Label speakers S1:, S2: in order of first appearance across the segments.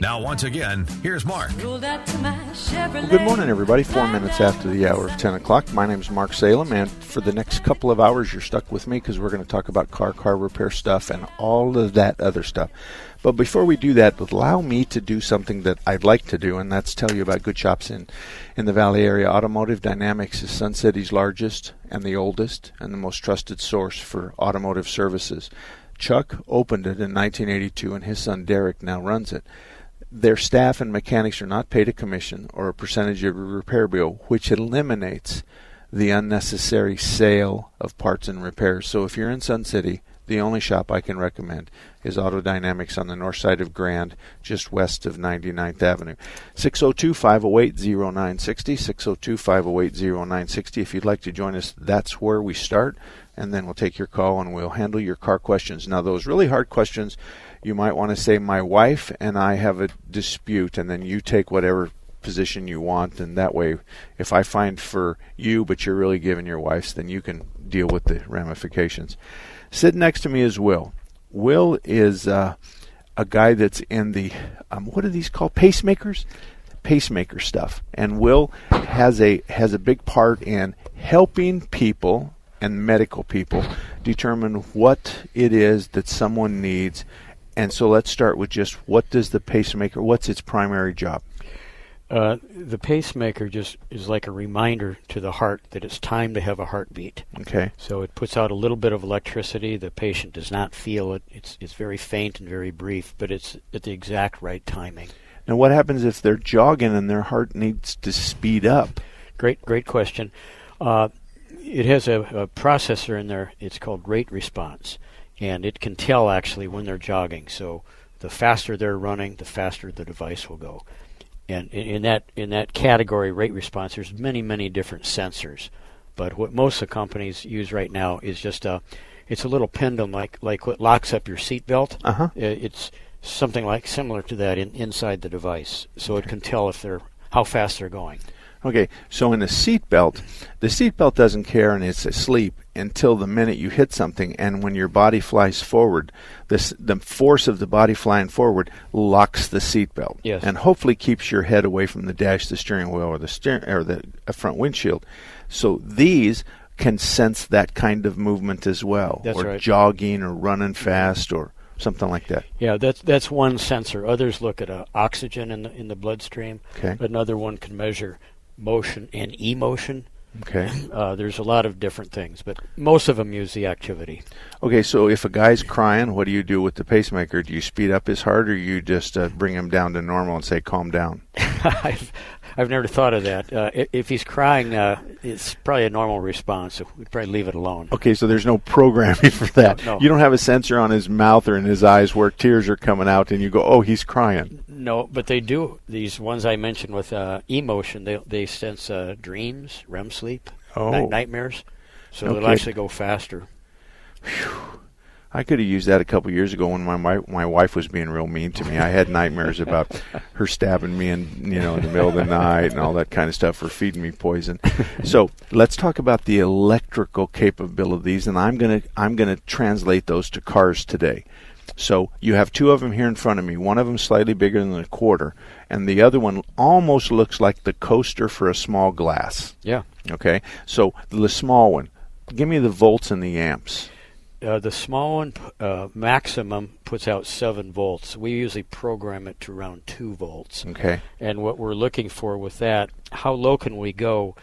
S1: Now, once again, here's Mark.
S2: Well, good morning, everybody. Four minutes after the hour of 10 o'clock. My name is Mark Salem, and for the next couple of hours, you're stuck with me because we're going to talk about car, car repair stuff, and all of that other stuff. But before we do that, allow me to do something that I'd like to do, and that's tell you about good shops in, in the Valley area. Automotive Dynamics is Sun City's largest and the oldest and the most trusted source for automotive services. Chuck opened it in 1982, and his son Derek now runs it their staff and mechanics are not paid a commission or a percentage of a repair bill, which eliminates the unnecessary sale of parts and repairs. So if you're in Sun City, the only shop I can recommend is Auto Dynamics on the north side of Grand, just west of 99th Avenue. 602 508 0960. 602 508 0960. If you'd like to join us, that's where we start, and then we'll take your call and we'll handle your car questions. Now, those really hard questions you might want to say my wife and I have a dispute, and then you take whatever position you want, and that way, if I find for you, but you're really giving your wife's, then you can deal with the ramifications. Sitting next to me is Will. Will is uh, a guy that's in the um, what are these called pacemakers, pacemaker stuff, and Will has a has a big part in helping people and medical people determine what it is that someone needs and so let's start with just what does the pacemaker, what's its primary job?
S3: Uh, the pacemaker just is like a reminder to the heart that it's time to have a heartbeat.
S2: Okay.
S3: So it puts out a little bit of electricity. The patient does not feel it. It's it's very faint and very brief, but it's at the exact right timing.
S2: Now, what happens if they're jogging and their heart needs to speed up?
S3: Great, great question. Uh, it has a, a processor in there. It's called rate response and it can tell actually when they're jogging. So the faster they're running, the faster the device will go. And in that in that category, rate response, there's many many different sensors. But what most of the companies use right now is just a it's a little pendulum like like what locks up your seatbelt.
S2: Uh-huh.
S3: It's something like similar to that in, inside the device, so it can tell if they're how fast they're going.
S2: Okay, so in a seat belt, the seat belt doesn't care and it's asleep until the minute you hit something, and when your body flies forward, this the force of the body flying forward locks the seat belt,
S3: yes.
S2: and hopefully keeps your head away from the dash, the steering wheel, or the steer or the front windshield. So these can sense that kind of movement as well,
S3: That's
S2: or
S3: right.
S2: jogging, or running fast, or something like that.
S3: Yeah, that's that's one sensor. Others look at uh, oxygen in the in the bloodstream.
S2: Okay.
S3: Another one can measure motion and emotion.
S2: Okay.
S3: Uh, there's a lot of different things, but most of them use the activity.
S2: Okay, so if a guy's crying, what do you do with the pacemaker? Do you speed up his heart, or you just uh, bring him down to normal and say, "Calm down"?
S3: I've I've never thought of that. Uh, if he's crying, uh, it's probably a normal response. So we'd probably leave it alone.
S2: Okay, so there's no programming for that.
S3: No, no.
S2: You don't have a sensor on his mouth or in his eyes where tears are coming out, and you go, "Oh, he's crying."
S3: No, but they do. These ones I mentioned with uh, emotion, they they sense uh, dreams, REM sleep,
S2: oh.
S3: night- nightmares, so
S2: Okay.
S3: they'll actually go faster.
S2: I could have used that a couple years ago when my my my wife was being real mean to me. I had nightmares about her stabbing me in you know in the middle of the night and all that kind of stuff, or feeding me poison. So let's talk about the electrical capabilities, and I'm gonna I'm gonna translate those to cars today. So you have two of them here in front of me. One of them slightly bigger than a quarter, and the other one almost looks like the coaster for a small glass.
S3: Yeah.
S2: Okay, so the small one. Give me the volts and the amps.
S3: Uh, the small one, uh, maximum, puts out 7 volts. We usually program it to around 2 volts.
S2: Okay.
S3: And what we're looking for with that, how low can we go?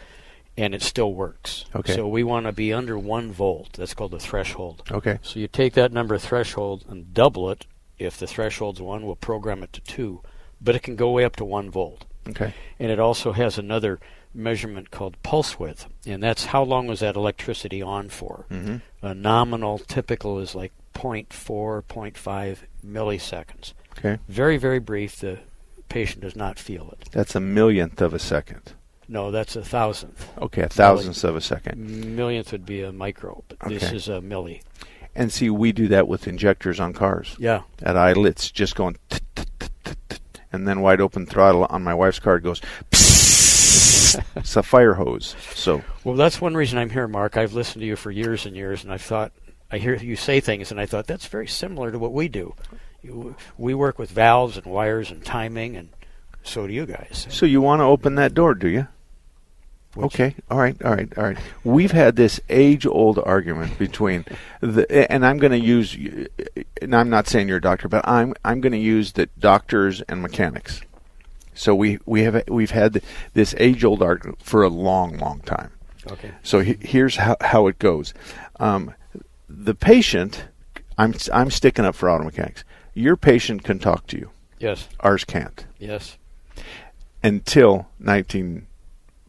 S3: and it still works.
S2: Okay.
S3: So we want to be under one volt. That's called the threshold.
S2: Okay.
S3: So you take that number threshold and double it. If the threshold's one, we'll program it to two, but it can go way up to one volt.
S2: Okay.
S3: And it also has another measurement called pulse width, and that's how long was that electricity on for.
S2: Mm-hmm.
S3: A nominal typical is like 0.4, 0.5 milliseconds.
S2: Okay.
S3: Very, very brief. The patient does not feel it.
S2: That's a millionth of a second.
S3: No, that's a thousandth.
S2: Okay, a thousandth of a second.
S3: Millionth would be a micro, but this is a milli.
S2: And see, we do that with injectors on cars.
S3: Yeah.
S2: At idle, it's just going, tut, and then wide open throttle on my wife's car goes. it's a fire hose. So
S3: Well, that's one reason I'm here, Mark. I've listened to you for years and years, and I've thought I hear you say things, and I thought that's very similar to what we do. You, we work with valves and wires and timing, and so do you guys.
S2: So you want to open that door, do you?
S3: Which-
S2: Okay. All right. All right. All right. We've had this age-old argument between the, and I'm going to use, and I'm not saying you're a doctor, but I'm I'm going to use the doctors and mechanics. So we we have we've had this age-old argument for a long, long time.
S3: Okay.
S2: So he, here's how, how it goes. Um, the patient, I'm I'm sticking up for auto mechanics. Your patient can talk to you.
S3: Yes.
S2: Ours can't
S3: Yes.
S2: until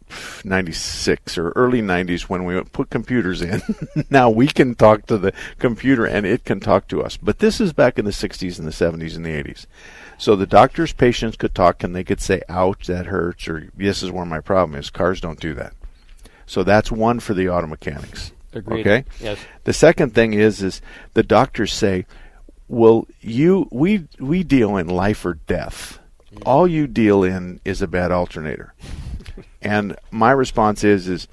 S2: 1996 or early 90s when we put computers in. now we can talk to the computer and it can talk to us. But this is back in the 60s and the 70s and the 80s. So the doctor's patients could talk and they could say, ouch, that hurts, or this is where my problem is. Cars don't do that. So that's one for the auto mechanics.
S3: Agreed.
S2: Okay?
S3: Yes.
S2: The second thing is is the doctors say, "Well, you we we deal in life or death. Mm. All you deal in is a bad alternator." And my response is is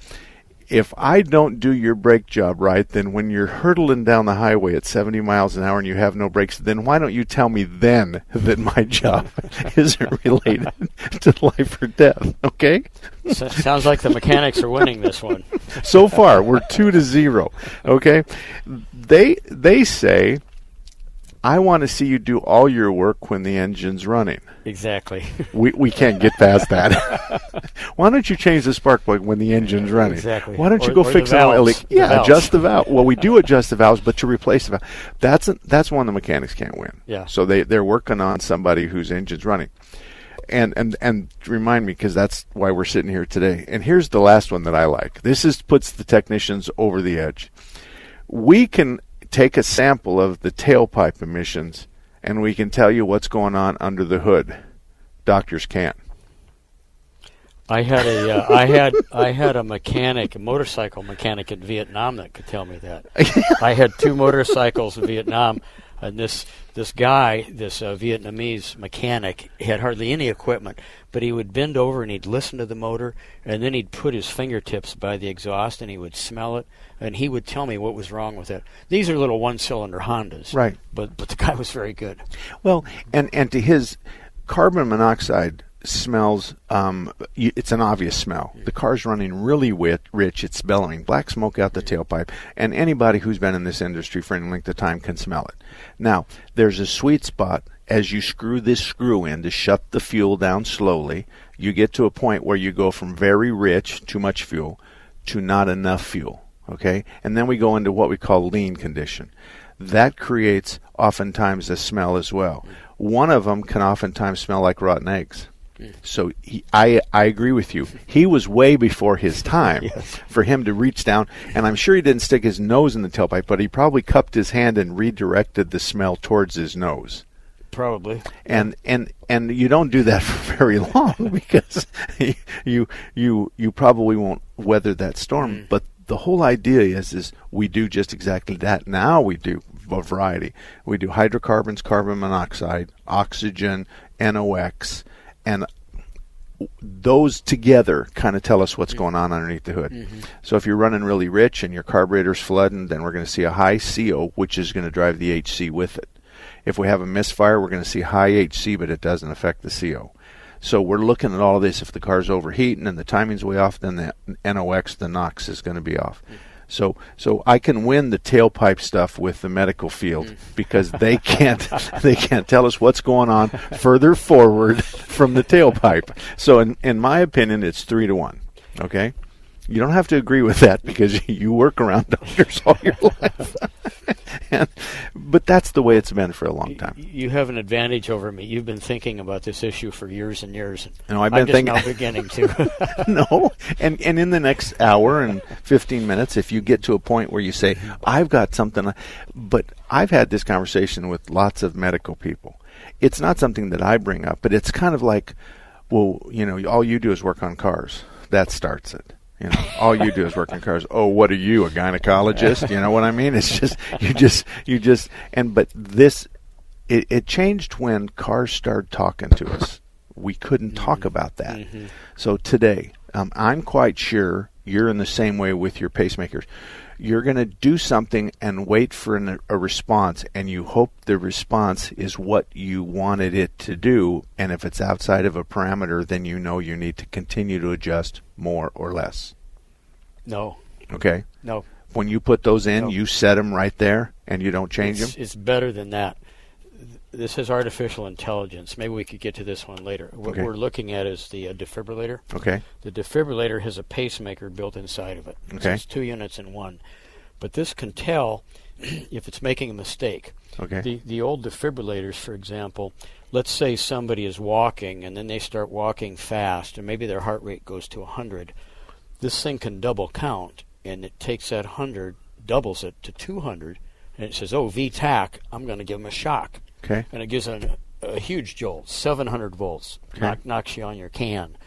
S2: if I don't do your brake job right, then when you're hurtling down the highway at 70 miles an hour and you have no brakes, then why don't you tell me then that my job isn't related to life or death? Okay?
S3: So, sounds like the mechanics are winning this one.
S2: so far we're two to zero okay they they say i want to see you do all your work when the engine's running
S3: Exactly.
S2: we, we can't get past that. Why don't you change the spark plug when the engine's running?
S3: Exactly.
S2: Why don't you
S3: Or-
S2: go
S3: or the
S2: fix an
S3: valves.
S2: oil?
S3: The
S2: Yeah,
S3: valves.
S2: adjust the valve. Well, we do adjust the valves, but to replace the valve, that's a, that's one the mechanics can't win.
S3: Yeah.
S2: So they they're working on somebody whose engine's running. And and and remind me because that's why we're sitting here today. And here's the last one that I like. This is puts the technicians over the edge. We can take a sample of the tailpipe emissions and we can tell you what's going on under the hood. Doctors can't.
S3: I had a uh, I had I had a mechanic, a motorcycle mechanic in Vietnam that could tell me that. I had two motorcycles in Vietnam, and this this guy, this uh, Vietnamese mechanic, had hardly any equipment, but he would bend over and he'd listen to the motor, and then he'd put his fingertips by the exhaust and he would smell it, and he would tell me what was wrong with it. These are little one-cylinder Hondas,
S2: Right.
S3: But but the guy was very good.
S2: Well, and and to his carbon monoxide smells um it's an obvious smell. The car's running really wit, rich it's bellowing. Black smoke out the tailpipe. And anybody who's been in this industry for any length of time can smell it. Now there's a sweet spot as you screw this screw in to shut the fuel down slowly you get to a point where you go from very rich too much fuel to not enough fuel okay? And then we go into what we call lean condition. That creates oftentimes a smell as well. One of them can oftentimes smell like rotten eggs. So he, I I agree with you. He was way before his time for him to reach down, and I'm sure he didn't stick his nose in the tailpipe, but he probably cupped his hand and redirected the smell towards his nose.
S3: Probably.
S2: And and and you don't do that for very long because you you you probably won't weather that storm. Mm. But the whole idea is is we do just exactly that. Now we do a variety. We do hydrocarbons, carbon monoxide, oxygen, NOx, and those together kind of tell us what's mm-hmm. going on underneath the hood. Mm-hmm. So if you're running really rich and your carburetor's flooding, then we're going to see a high CO, which is going to drive the HC with it. If we have a misfire, we're going to see high HC, but it doesn't affect the CO. So we're looking at all of this. If the car's overheating and the timing's way off, then the NOx, the NOx, is going to be off. Mm-hmm. So, so I can win the tailpipe stuff with the medical field mm. because they can't, they can't tell us what's going on further forward from the tailpipe. So, in in my opinion, it's three to one. Okay, You don't have to agree with that because you work around doctors all your life. and, but that's the way it's been for a long time.
S3: You have an advantage over me. You've been thinking about this issue for years and years.
S2: No, I've been
S3: I'm just
S2: thinking-
S3: now beginning to.
S2: no, and and in the next hour and fifteen minutes, if you get to a point where you say, "I've got something," but I've had this conversation with lots of medical people. It's not something that I bring up, but it's kind of like, well, you know, all you do is work on cars. That starts it. You know, all you do is work on cars. Oh, what are you, a gynecologist? You know what I mean? It's just you just you just and but this it, it changed when cars started talking to us. We couldn't talk about that. So today, um, I'm quite sure you're in the same way with your pacemakers. You're going to do something and wait for an, a response, and you hope the response is what you wanted it to do. And if it's outside of a parameter, then you know you need to continue to adjust more or less.
S3: no,
S2: Okay?
S3: no.
S2: When you put those in,
S3: No.
S2: you set them right there, and you don't change
S3: It's,
S2: them.
S3: it's better than that. This is artificial intelligence. Maybe we could get to this one later. What
S2: Okay.
S3: we're looking at is the uh, defibrillator.
S2: Okay?
S3: The defibrillator has a pacemaker built inside of it. So
S2: Okay.
S3: it's two units in one. But this can tell if it's making a mistake.
S2: Okay.
S3: The the old defibrillators, for example, let's say somebody is walking and then they start walking fast and maybe their heart rate goes to 100. This thing can double count and it takes that 100, doubles it to 200 and it says, "Oh, V-tach, I'm going to give them a shock."
S2: Okay.
S3: And it gives a, a huge jolt, 700 volts,
S2: Okay.
S3: knock, knocks you on your can.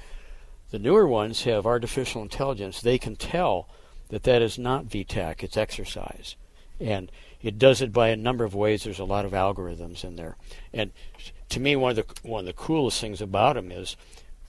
S3: The newer ones have artificial intelligence. They can tell that that is not V-tach, it's exercise. And it does it by a number of ways. There's a lot of algorithms in there. And to me, one of the one of the coolest things about them is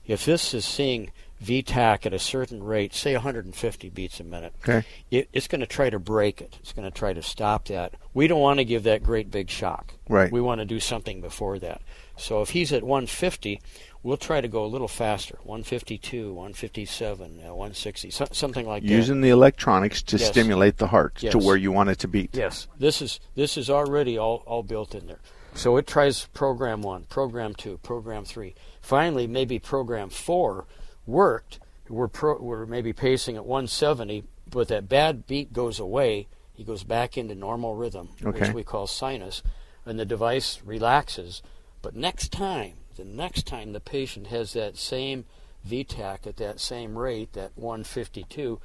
S3: if this is seeing V-tach at a certain rate, say 150 beats a minute,
S2: Okay.
S3: it, it's going to try to break it. It's going to try to stop that. We don't want to give that great big shock.
S2: Right.
S3: We want to do something before that. So if he's at 150, we'll try to go a little faster 152, 157, uh, 160, so, something like that.
S2: Using the electronics to
S3: Yes.
S2: stimulate the heart to where you want it to beat.
S3: Yes, this is this is already all, all built in there. So it tries program one, program two, program three. Finally, maybe program four worked. We're pro, we're maybe pacing at 170, but that bad beat goes away. He goes back into normal rhythm,
S2: Okay.
S3: which we call sinus, and the device relaxes. But next time, the next time the patient has that same V-tach at that same rate, that 152,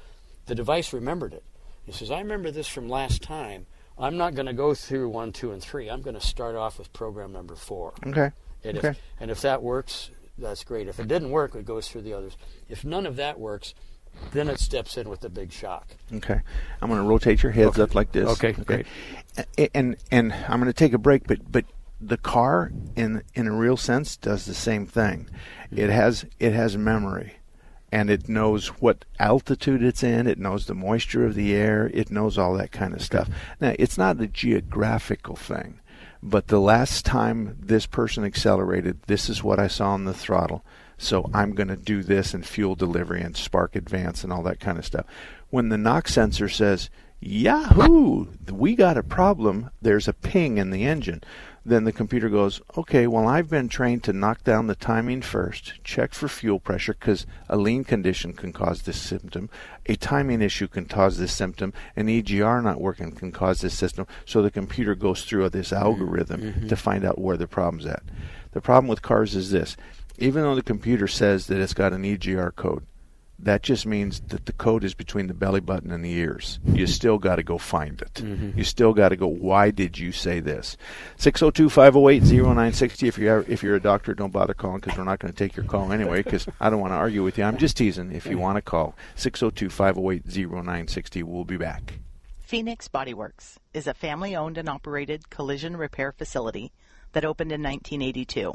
S3: the device remembered it. He says, I remember this from last time. I'm not going to go through one, two, and three. I'm going to start off with program number four.
S2: Okay.
S3: And,
S2: Okay.
S3: if, and if that works, that's great. If it didn't work, it goes through the others. If none of that works, then it steps in with the big shock.
S2: Okay. I'm going to rotate your heads
S3: Okay.
S2: up like this.
S3: Okay, great.
S2: A- And and I'm going to take a break, but but the car in in a real sense does the same thing. It has it has memory. And it knows what altitude it's in. It knows the moisture of the air. It knows all that kind of stuff. Now, it's not a geographical thing, but the last time this person accelerated, this is what I saw on the throttle. So I'm going to do this and fuel delivery and spark advance and all that kind of stuff. When the knock sensor says, Yahoo! We got a problem. There's a ping in the engine. Then the computer goes, okay, well, I've been trained to knock down the timing first, check for fuel pressure because a lean condition can cause this symptom, a timing issue can cause this symptom, an EGR not working can cause this system. So the computer goes through this algorithm mm-hmm. to find out where the problem's at. The problem with cars is this even though the computer says that it's got an EGR code, that just means that the code is between the belly button and the ears. You still got to go find it. Mm-hmm. You still got to go, why did you say this? 602 508 0960. If you're, if you're a doctor, don't bother calling because we're not going to take your call anyway because I don't want to argue with you. I'm just teasing. If you mm-hmm. want to call, 602 508 0960. We'll be back.
S4: Phoenix Bodyworks is a family owned and operated collision repair facility that opened in 1982.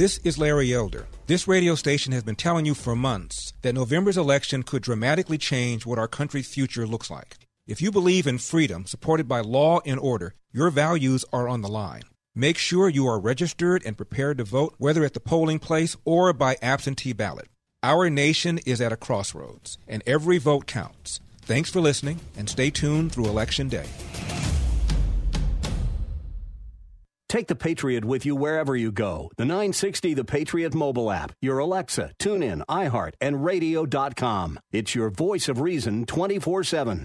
S5: This is Larry Elder. This radio station has been telling you for months that November's election could dramatically change what our country's future looks like. If you believe in freedom supported by law and order, your values are on the line. Make sure you are registered and prepared to vote, whether at the polling place or by absentee ballot. Our nation is at a crossroads, and every vote counts. Thanks for listening, and stay tuned through Election Day.
S6: Take the Patriot with you wherever you go. The 960 The Patriot mobile app, your Alexa, TuneIn, iHeart, and radio.com. It's your voice of reason 24 7.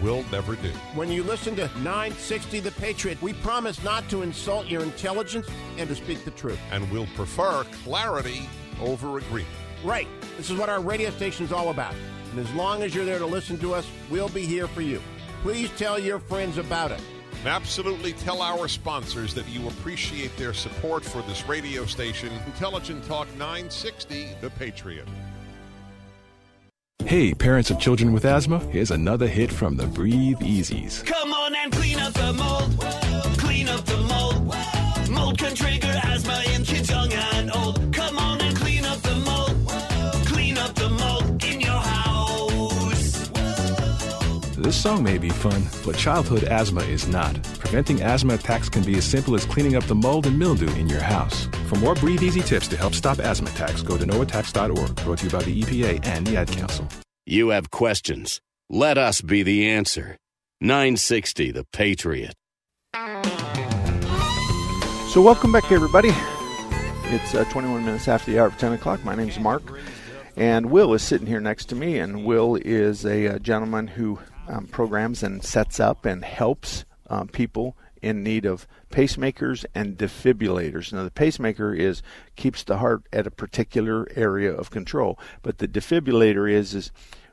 S7: will never do.
S8: When you listen to 960 The Patriot, we promise not to insult your intelligence and to speak the truth.
S7: And we'll prefer clarity over agreement.
S8: Right. This is what our radio station is all about. And as long as you're there to listen to us, we'll be here for you. Please tell your friends about it.
S7: And absolutely tell our sponsors that you appreciate their support for this radio station, Intelligent Talk 960, The Patriot.
S9: Hey, parents of children with asthma, here's another hit from the Breathe Easies.
S10: Come on and clean up the mold. Clean up the mold. Mold can trigger asthma in kids young and old. Come on
S9: This song may be fun, but childhood asthma is not. Preventing asthma attacks can be as simple as cleaning up the mold and mildew in your house. For more Breathe Easy tips to help stop asthma attacks, go to noattacks.org. Brought to you by the EPA and the Ad Council.
S11: You have questions. Let us be the answer. 960 The Patriot.
S2: So, welcome back, everybody. It's uh, 21 minutes after the hour of 10 o'clock. My name's Mark, and Will is sitting here next to me. And Will is a, uh gentleman who um, programs and sets up and helps um, people in need of pacemakers and defibrillators. Now, the pacemaker is keeps the heart at a particular area of control, but the defibrillator is is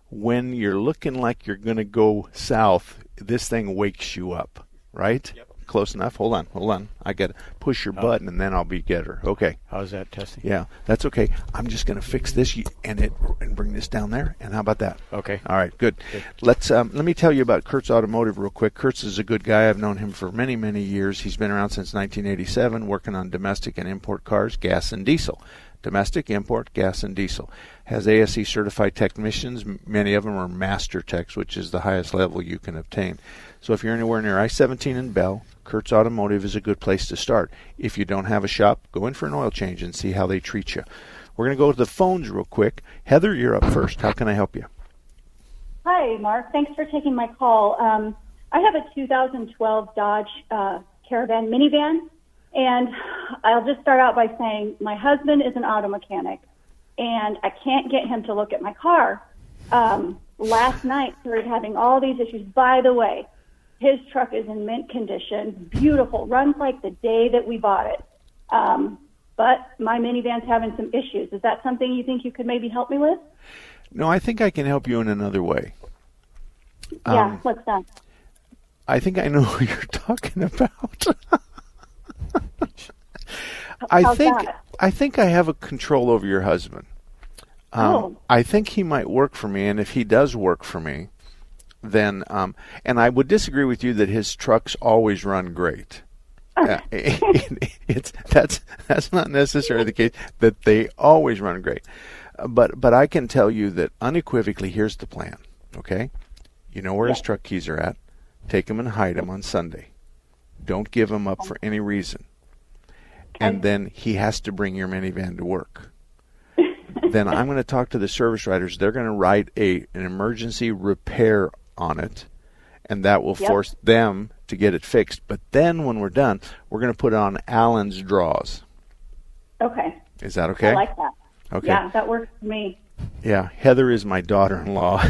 S2: when you're looking like you're going to go south, this thing wakes you up, right?
S3: Yep.
S2: Close enough. Hold on, hold on. I got to push your
S3: Oh.
S2: button and then I'll be getter. Okay.
S3: How's that testing?
S2: Yeah, that's okay. I'm just going to fix this and it and bring this down there. And how about that?
S3: Okay.
S2: All right, good. Let's um, let me tell you about Kurtz Automotive real quick. Kurtz is a good guy. I've known him for many many years. He's been around since 1987, working on domestic and import cars, gas and diesel. Domestic, import, gas, and diesel. Has ASE certified technicians. Many of them are master techs, which is the highest level you can obtain. So if you're anywhere near I-17 in Bell, Kurtz Automotive is a good place to start. If you don't have a shop, go in for an oil change and see how they treat you. We're going to go to the phones real quick. Heather, you're up first. How can I help you?
S12: Hi, Mark. Thanks for taking my call. Um, I have a 2012 Dodge uh, Caravan minivan, and I'll just start out by saying my husband is an auto mechanic, and I can't get him to look at my car. Um, last night, started having all these issues. By the way, his truck is in mint condition, beautiful, runs like the day that we bought it. Um, but my minivan's having some issues. Is that something you think you could maybe help me with?
S2: No, I think I can help you in another way.
S12: yeah,
S2: Um,
S12: what's that?
S2: I think I know who you're talking about. I
S12: How's
S2: think
S12: that?
S2: I think I have a control over your husband. Um,
S12: Oh.
S2: I think he might work for me, and if he does work for me, then um, and I would disagree with you that his trucks always run great. Uh, it's that's that's not necessarily the case that they always run great, Uh, but but I can tell you that unequivocally. Here's the plan. Okay, you know where his truck keys are at. Take them and hide them on Sunday. Don't give them up for any reason. And then he has to bring your minivan to work. then I'm going to talk to the service writers. They're going to write a an emergency repair on it, and that will
S12: Yep.
S2: force them to get it fixed. But then when we're done, we're going to put it on Allen's draws.
S12: Okay.
S2: Is that okay?
S12: I like that.
S2: Okay.
S12: Yeah, that works for me.
S2: Yeah, Heather is my daughter-in-law,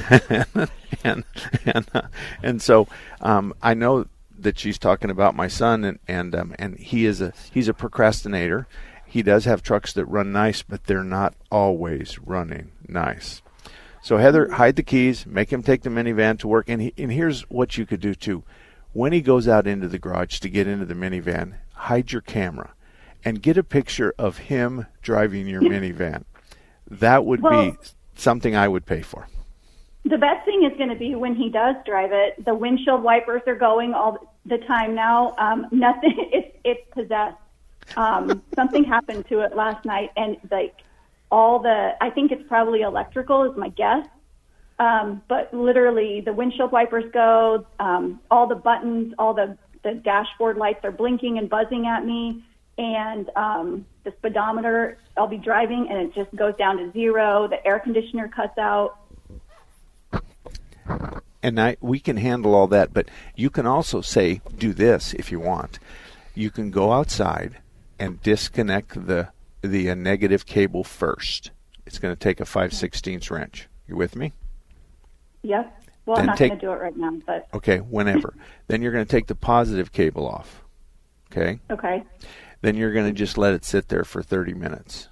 S2: and and uh, and so um, I know that she's talking about my son, and and um, and he is a he's a procrastinator. He does have trucks that run nice, but they're not always running nice. So Heather, hide the keys, make him take the minivan to work, and he, and here's what you could do too. When he goes out into the garage to get into the minivan, hide your camera, and get a picture of him driving your minivan. That would
S12: Well-
S2: be something I would pay for.
S12: The best thing is going to be when he does drive it. The windshield wipers are going all the time now. Um, nothing. It's it's possessed. Um, something happened to it last night, and like all the. I think it's probably electrical, is my guess. Um, but literally, the windshield wipers go. Um, all the buttons, all the the dashboard lights are blinking and buzzing at me, and um, the speedometer. I'll be driving, and it just goes down to zero. The air conditioner cuts out.
S2: and I we can handle all that. But you can also say, do this if you want. You can go outside and disconnect the the uh, negative cable first. It's going to take a five sixteenths wrench. You with me?
S12: Yep. Well,
S2: Then
S12: I'm not
S2: take-
S12: going to do it right now, but
S2: Okay, whenever. then you're going to take the positive cable off. Okay.
S12: okay.
S2: Then you're going to just let it sit there for 30 minutes.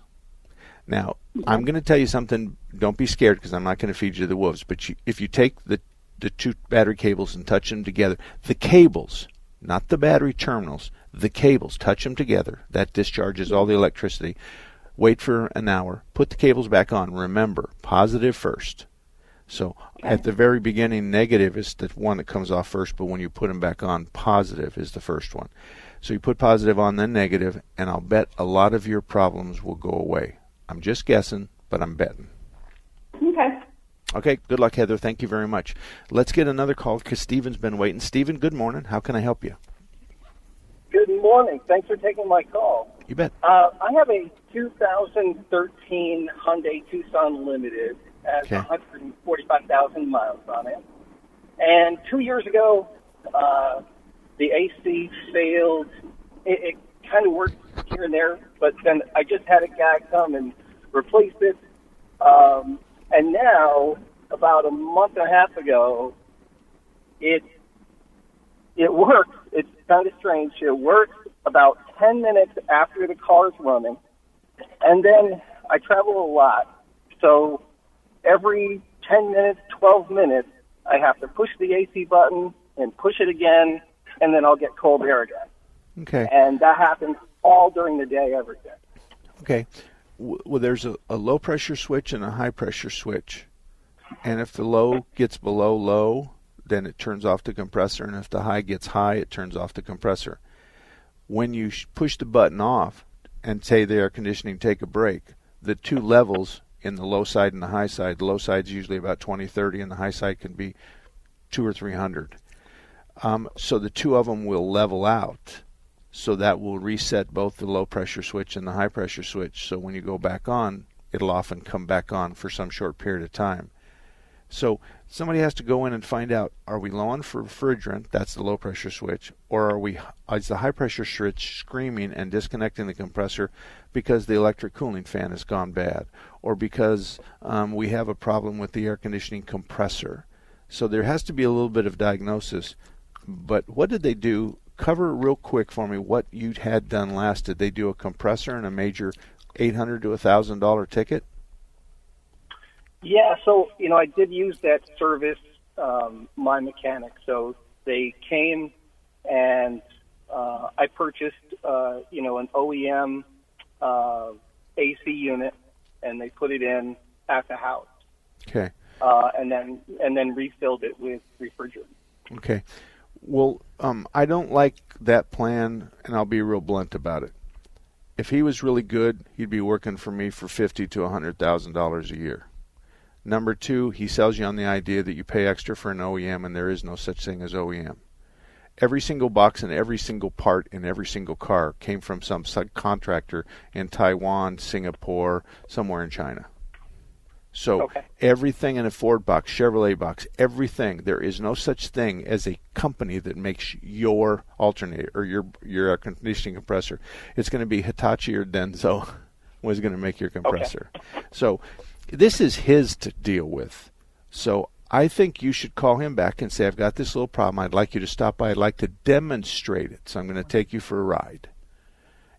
S2: Now, I'm going to tell you something. Don't be scared because I'm not going to feed you the wolves. But you, if you take the the two battery cables and touch them together, the cables, not the battery terminals, the cables, touch them together. That discharges all the electricity. Wait for an hour. Put the cables back on. Remember, positive first. So at the very beginning, negative is the one that comes off first, but when you put them back on, positive is the first one. So you put positive on, then negative, and I'll bet a lot of your problems will go away. I'm just guessing, but I'm betting.
S12: Okay.
S2: Okay, good luck, Heather. Thank you very much. Let's get another call because Stephen's been waiting. Stephen, good morning. How can I help you?
S13: Good morning. Thanks for taking my call.
S2: You bet.
S13: Uh, I have a 2013 Hyundai Tucson Limited. Has
S2: Okay.
S13: 145,000 miles on it. And two years ago, uh, the AC failed. It, it kind of worked here and there, but then I just had a guy come and replace it. Um, and now, about a month and a half ago, it it works. It's kind of strange. It works about 10 minutes after the car's running. And then I travel a lot. So every 10 minutes, 12 minutes, I have to push the AC button and push it again, and then I'll get cold air again.
S2: Okay.
S13: And that happens all during the day, every day.
S2: Okay. Well, there's a, a low pressure switch and a high pressure switch. And if the low gets below low, then it turns off the compressor. And if the high gets high, it turns off the compressor. When you sh- push the button off and say the air conditioning take a break, the two levels in the low side and the high side, the low side is usually about 20, 30, and the high side can be two or 300. Um, so the two of them will level out. So that will reset both the low pressure switch and the high pressure switch. So when you go back on, it'll often come back on for some short period of time. So somebody has to go in and find out: Are we low on refrigerant? That's the low pressure switch, or are we? Is the high pressure switch screaming and disconnecting the compressor because the electric cooling fan has gone bad, or because um, we have a problem with the air conditioning compressor? So there has to be a little bit of diagnosis. But what did they do? Cover real quick for me what you had done last. Did they do a compressor and a major eight hundred to a thousand dollar ticket?
S13: Yeah, so you know, I did use that service, um, my mechanic. So they came and uh, I purchased, uh, you know, an OEM uh, AC unit, and they put it in at the house,
S2: Okay.
S13: uh, and then and then refilled it with refrigerant.
S2: Okay. Well, um, I don't like that plan, and I'll be real blunt about it. If he was really good, he'd be working for me for fifty to a hundred thousand dollars a year. Number two, he sells you on the idea that you pay extra for an OEM, and there is no such thing as OEM. Every single box and every single part in every single car came from some subcontractor in Taiwan, Singapore, somewhere in China. So
S13: Okay.
S2: everything in a Ford box, Chevrolet box, everything. There is no such thing as a company that makes your alternator or your your air conditioning compressor. It's going to be Hitachi or Denso was going to make your compressor. So this is his to deal with. So I think you should call him back and say, I've got this little problem. I'd like you to stop by. I'd like to demonstrate it. So I'm going to take you for a ride.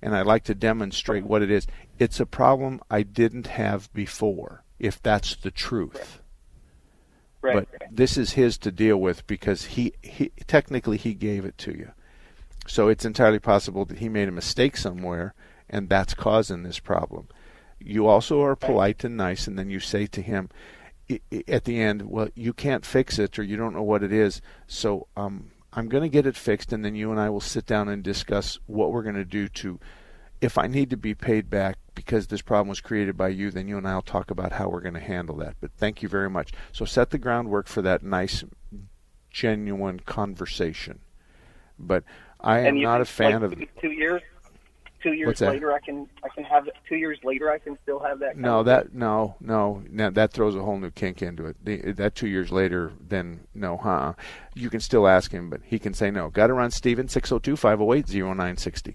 S2: And I'd like to demonstrate what it is. It's a problem I didn't have before, if that's the truth.
S13: Right.
S2: But this is his to deal with because he, he technically he gave it to you. So it's entirely possible that he made a mistake somewhere and that's causing this problem. You also are polite and nice, and then you say to him at the end, "Well, you can't fix it, or you don't know what it is, so um, I'm going to get it fixed, and then you and I will sit down and discuss what we're going to do to. If I need to be paid back because this problem was created by you, then you and I will talk about how we're going to handle that. But thank you very much. So set the groundwork for that nice, genuine conversation. But I am not a fan
S13: like,
S2: of.
S13: two years. Two years later, I can I can have two years later I can still have that.
S2: No, that no, no, no, that throws a whole new kink into it. The, that two years later, then no, huh? You can still ask him, but he can say no. Got to run Steven 602-508-0960.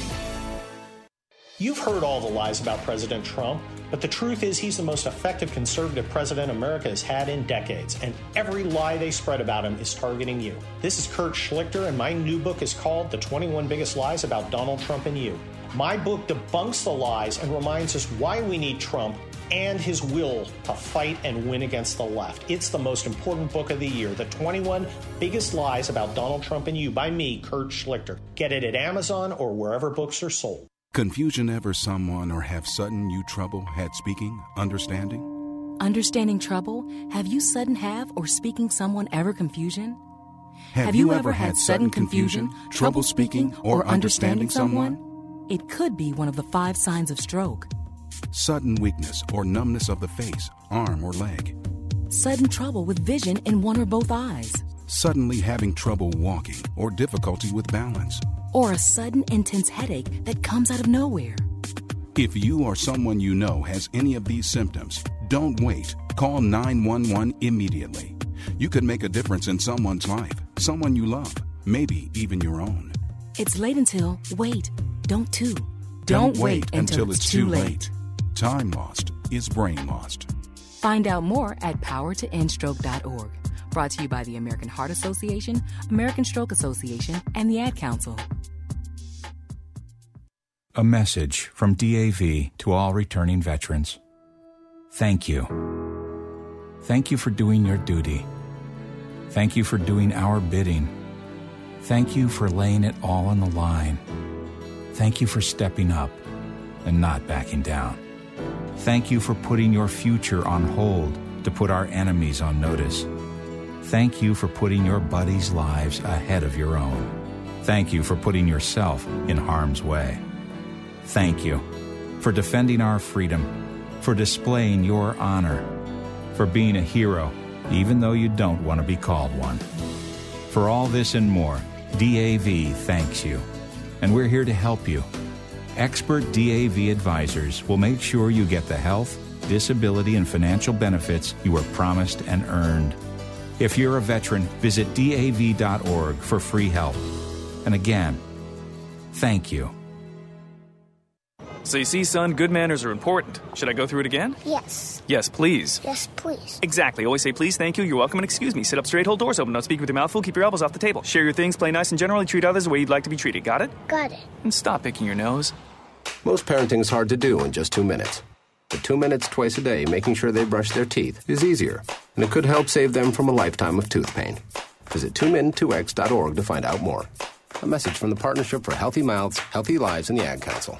S14: You've heard all the lies about President Trump, but the truth is he's the most effective conservative president America has had in decades, and every lie they spread about him is targeting you. This is Kurt Schlichter, and my new book is called The 21 Biggest Lies About Donald Trump and You. My book debunks the lies and reminds us why we need Trump and his will to fight and win against the left. It's the most important book of the year, The 21 Biggest Lies About Donald Trump and You by me, Kurt Schlichter. Get it at Amazon or wherever books are sold.
S15: Confusion ever someone or have sudden you trouble had speaking, understanding?
S16: Understanding trouble? Have you sudden have or speaking someone ever confusion?
S15: Have,
S16: you, ever had sudden confusion, trouble speaking, or understanding someone? It could be one of the five signs of stroke.
S15: Sudden weakness or numbness of the face, arm, or leg.
S16: Sudden trouble with vision in one or both eyes.
S15: Suddenly having trouble walking or difficulty with balance.
S16: Or a sudden intense headache that comes out of nowhere.
S15: If you or someone you know has any of these symptoms, don't wait. Call 911 immediately. You could make a difference in someone's life, someone you love, maybe even your own.
S16: It's late until, wait, don't too.
S15: Don't, wait until, it's too late. Time lost is brain lost.
S16: Find out more at powertoendstroke.org. Brought to you by the American Heart Association, American Stroke Association, and the Ad Council.
S17: A message from DAV to all returning veterans. Thank you. Thank you for doing your duty. Thank you for doing our bidding. Thank you for laying it all on the line. Thank you for stepping up and not backing down. Thank you for putting your future on hold to put our enemies on notice. Thank you for putting your buddies' lives ahead of your own. Thank you for putting yourself in harm's way. Thank you for defending our freedom, for displaying your honor, for being a hero, even though you don't want to be called one. For all this and more, DAV thanks you, and we're here to help you. Expert DAV advisors will make sure you get the health, disability, and financial benefits you were promised and earned. If you're a veteran, visit DAV.org for free help. And again, thank you.
S18: So you see, son, good manners are important. Should I go through it again?
S19: Yes.
S18: Yes, please.
S19: Yes, please.
S18: Exactly. Always say please, thank you, you're welcome, and excuse me. Sit up straight, hold doors open, don't speak with your mouth full, keep your elbows off the table. Share your things, play nice, and generally treat others the way you'd like to be treated. Got it?
S19: Got it.
S18: And stop picking your nose.
S20: Most parenting is hard to do in just two minutes. But two minutes twice a day making sure they brush their teeth is easier, and it could help save them from a lifetime of tooth pain. Visit 2min2x.org to find out more. A message from the Partnership for Healthy Mouths, Healthy Lives, and the Ad Council.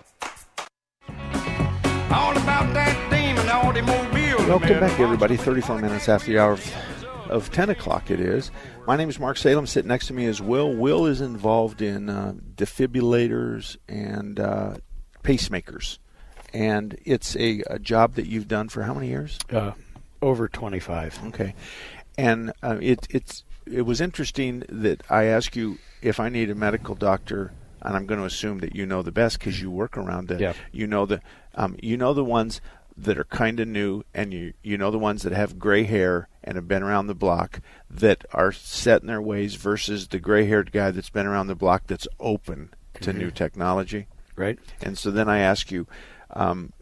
S21: All about that demon automobile.
S2: Welcome back, everybody. 34 minutes after the hour of, of 10 o'clock it is. My name is Mark Salem. Sitting next to me is Will. Will is involved in uh, defibrillators and uh, pacemakers. And it's a, a job that you've done for how many years?
S3: Uh, over 25.
S2: Okay. And uh, it, it's it was interesting that I asked you if I need a medical doctor, and I'm going to assume that you know the best because you work around it.
S3: Yeah.
S2: You know the um, you know the ones that are kind of new, and you you know the ones that have gray hair and have been around the block that are set in their ways versus the gray-haired guy that's been around the block that's open to
S3: Mhm.
S2: new technology.
S3: Right.
S2: And so then I ask you, um,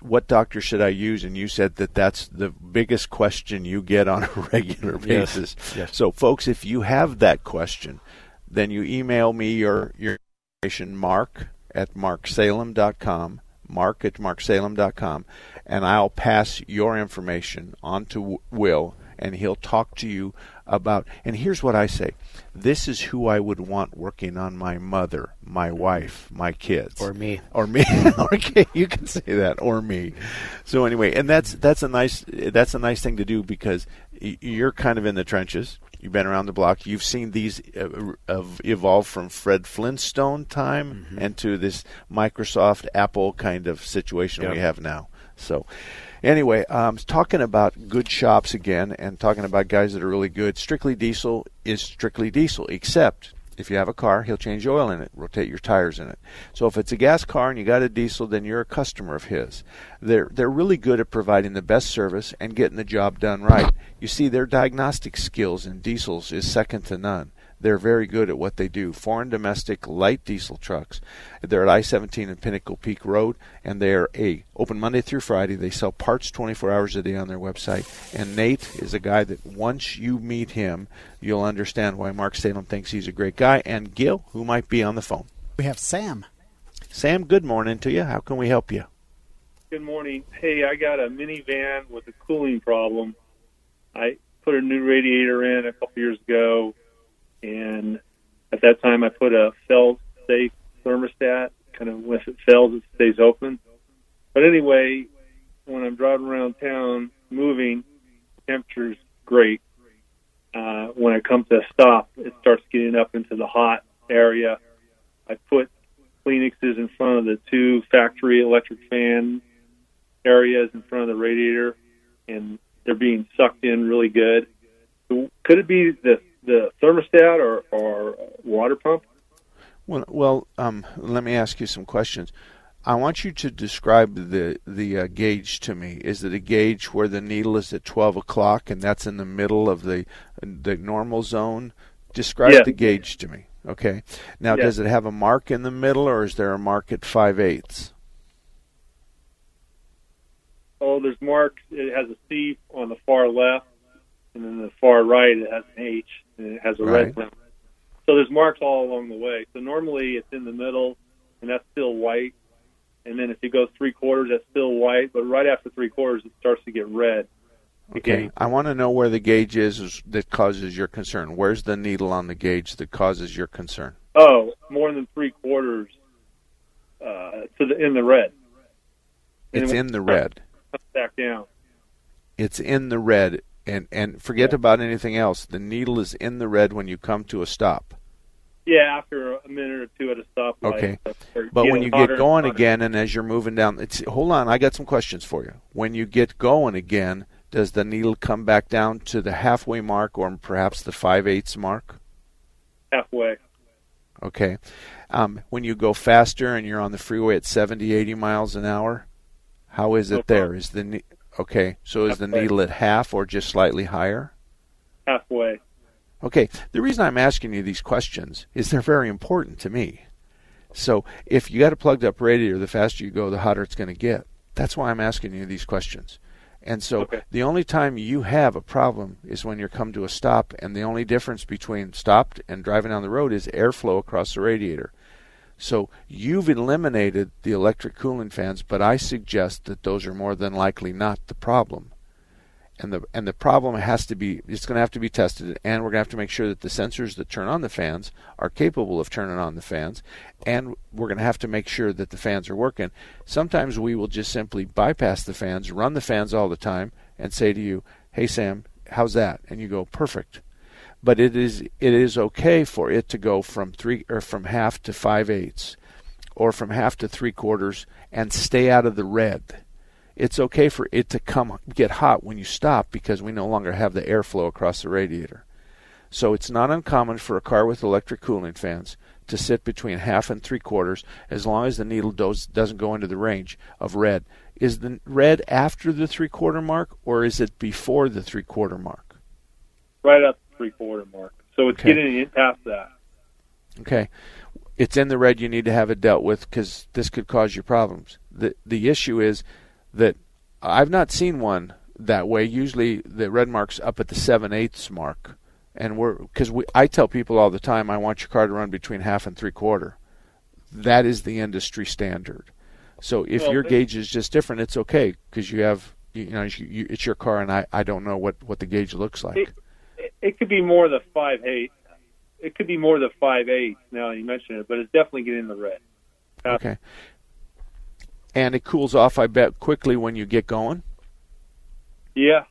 S2: what doctor should I use? And you said that that's the biggest question you get on a regular basis.
S3: yes.
S2: So, folks, if you have that question, then you email me your your information, mark at marksalem.com, mark at marksalem.com, and I'll pass your information on to Will, and he'll talk to you about. And here's what I say: This is who I would want working on my mother, my wife, my kids,
S3: Or me.
S2: or me. okay, you can say that, or me. So anyway, and that's that's a nice that's a nice thing to do because you're kind of in the trenches. You've been around the block. You've seen these uh, uh, evolve from Fred Flintstone time and to this Microsoft Apple kind of situation we have now. So, anyway, um, talking about good shops again, and talking about guys that are really good. Strictly Diesel is strictly Diesel, except if you have a car, he'll change oil in it, rotate your tires in it. So if it's a gas car and you got a diesel, then you're a customer of his. They're they're really good at providing the best service and getting the job done right. You see, their diagnostic skills in diesels is second to none. They're very good at what they do. Foreign domestic light diesel trucks. They're at I-17 and Pinnacle Peak Road, and they're a open Monday through Friday. They sell parts 24 hours a day on their website. And Nate is a guy that once you meet him, you'll understand why Mark Salem thinks he's a great guy. And Gil, who might be on the phone.
S22: We have Sam.
S2: Sam, good morning to you. How can we help you?
S23: Good morning. Hey, I got a minivan with a cooling problem. I put a new radiator in a couple years ago, and at that time I put a fail safe thermostat. Kind of if it fails, it stays open. But anyway, when I'm driving around town moving, temperature's great. Uh, when I come to a stop, it starts getting up into the hot area. I put Kleenexes in front of the two factory electric fan areas in front of the radiator, and they're being sucked in really good. Could it be the the thermostat or, or water pump?
S2: Well, well um, let me ask you some questions. I want you to describe the the uh, gauge to me. Is it a gauge where the needle is at 12 o'clock and that's in the middle of the the normal zone? Describe
S23: Yes.
S2: the gauge to me. Okay. Now,
S23: Yes.
S2: does it have a mark in the middle, or is there a mark at five eighths?
S23: Oh, there's marks. It has a C on the far left, and then the far right it has an H, and it has a
S2: Right.
S23: red rim. So there's marks all along the way. So normally it's in the middle, and that's still white. And then if it goes three quarters, that's still white. But right after three quarters, it starts to get red.
S2: Okay. I want to know where the gauge is, is that causes your concern. Where's the needle on the gauge that causes your concern?
S23: Oh, more than three quarters uh, to the in the red. And
S2: It's in the red.
S23: comes back down.
S2: It's in the red, and and forget about anything else. The needle is in the red when you come to a stop.
S23: Yeah, after a minute or two at a stop.
S2: Okay.
S23: Or
S2: But when you get going
S23: hotter.
S2: again, and as you're moving down, it's hold on. I got some questions for you. When you get going again, does the needle come back down to the halfway mark, or perhaps the five eighths mark?
S23: halfway.
S2: Okay. Um, when you go faster and you're on the freeway at 70, 80 miles an hour, how is it there? Is the okay? So is the needle at half or just slightly higher?
S23: Halfway.
S2: Okay. The reason I'm asking you these questions is they're very important to me. So if you got a plugged up radiator, the faster you go, the hotter it's going to get. That's why I'm asking you these questions. And so
S23: Okay.
S2: the only time you have a problem is when you come to a stop, and the only difference between stopped and driving down the road is airflow across the radiator. So you've eliminated the electric cooling fans, but I suggest that those are more than likely not the problem. And the and the problem has to be it's going to have to be tested, and we're going to have to make sure that the sensors that turn on the fans are capable of turning on the fans, and we're going to have to make sure that the fans are working. Sometimes we will just simply bypass the fans, run the fans all the time, and say to you, "Hey Sam, how's that?" And you go, "Perfect." But it is it is okay for it to go from three or from half to five eighths, or from half to three quarters, and stay out of the red it's okay for it to come get hot when you stop because we no longer have the airflow across the radiator. So it's not uncommon for a car with electric cooling fans to sit between half and three quarters as long as the needle does, doesn't go into the range of red. Is the red after the three quarter mark or is it before the three quarter mark?
S23: Right up three quarter mark. So it's
S2: Okay.
S23: getting in past that.
S2: Okay. It's in the red. You need to have it dealt with because this could cause you problems. The the issue is that I've not seen one that way. Usually the red mark's up at the seven eighths mark, and we're because we I tell people all the time I want your car to run between half and three quarter. That is the industry standard. So if
S23: Well,
S2: your gauge is just different, it's okay because you have you know you, you, it's your car and I I don't know what what the gauge looks like.
S23: It, it, it could be more the five eight. It could be more the five eight. Now you mention it, but it's definitely getting the red.
S2: Okay. And it cools off, I bet, quickly when you get going.
S23: Yeah.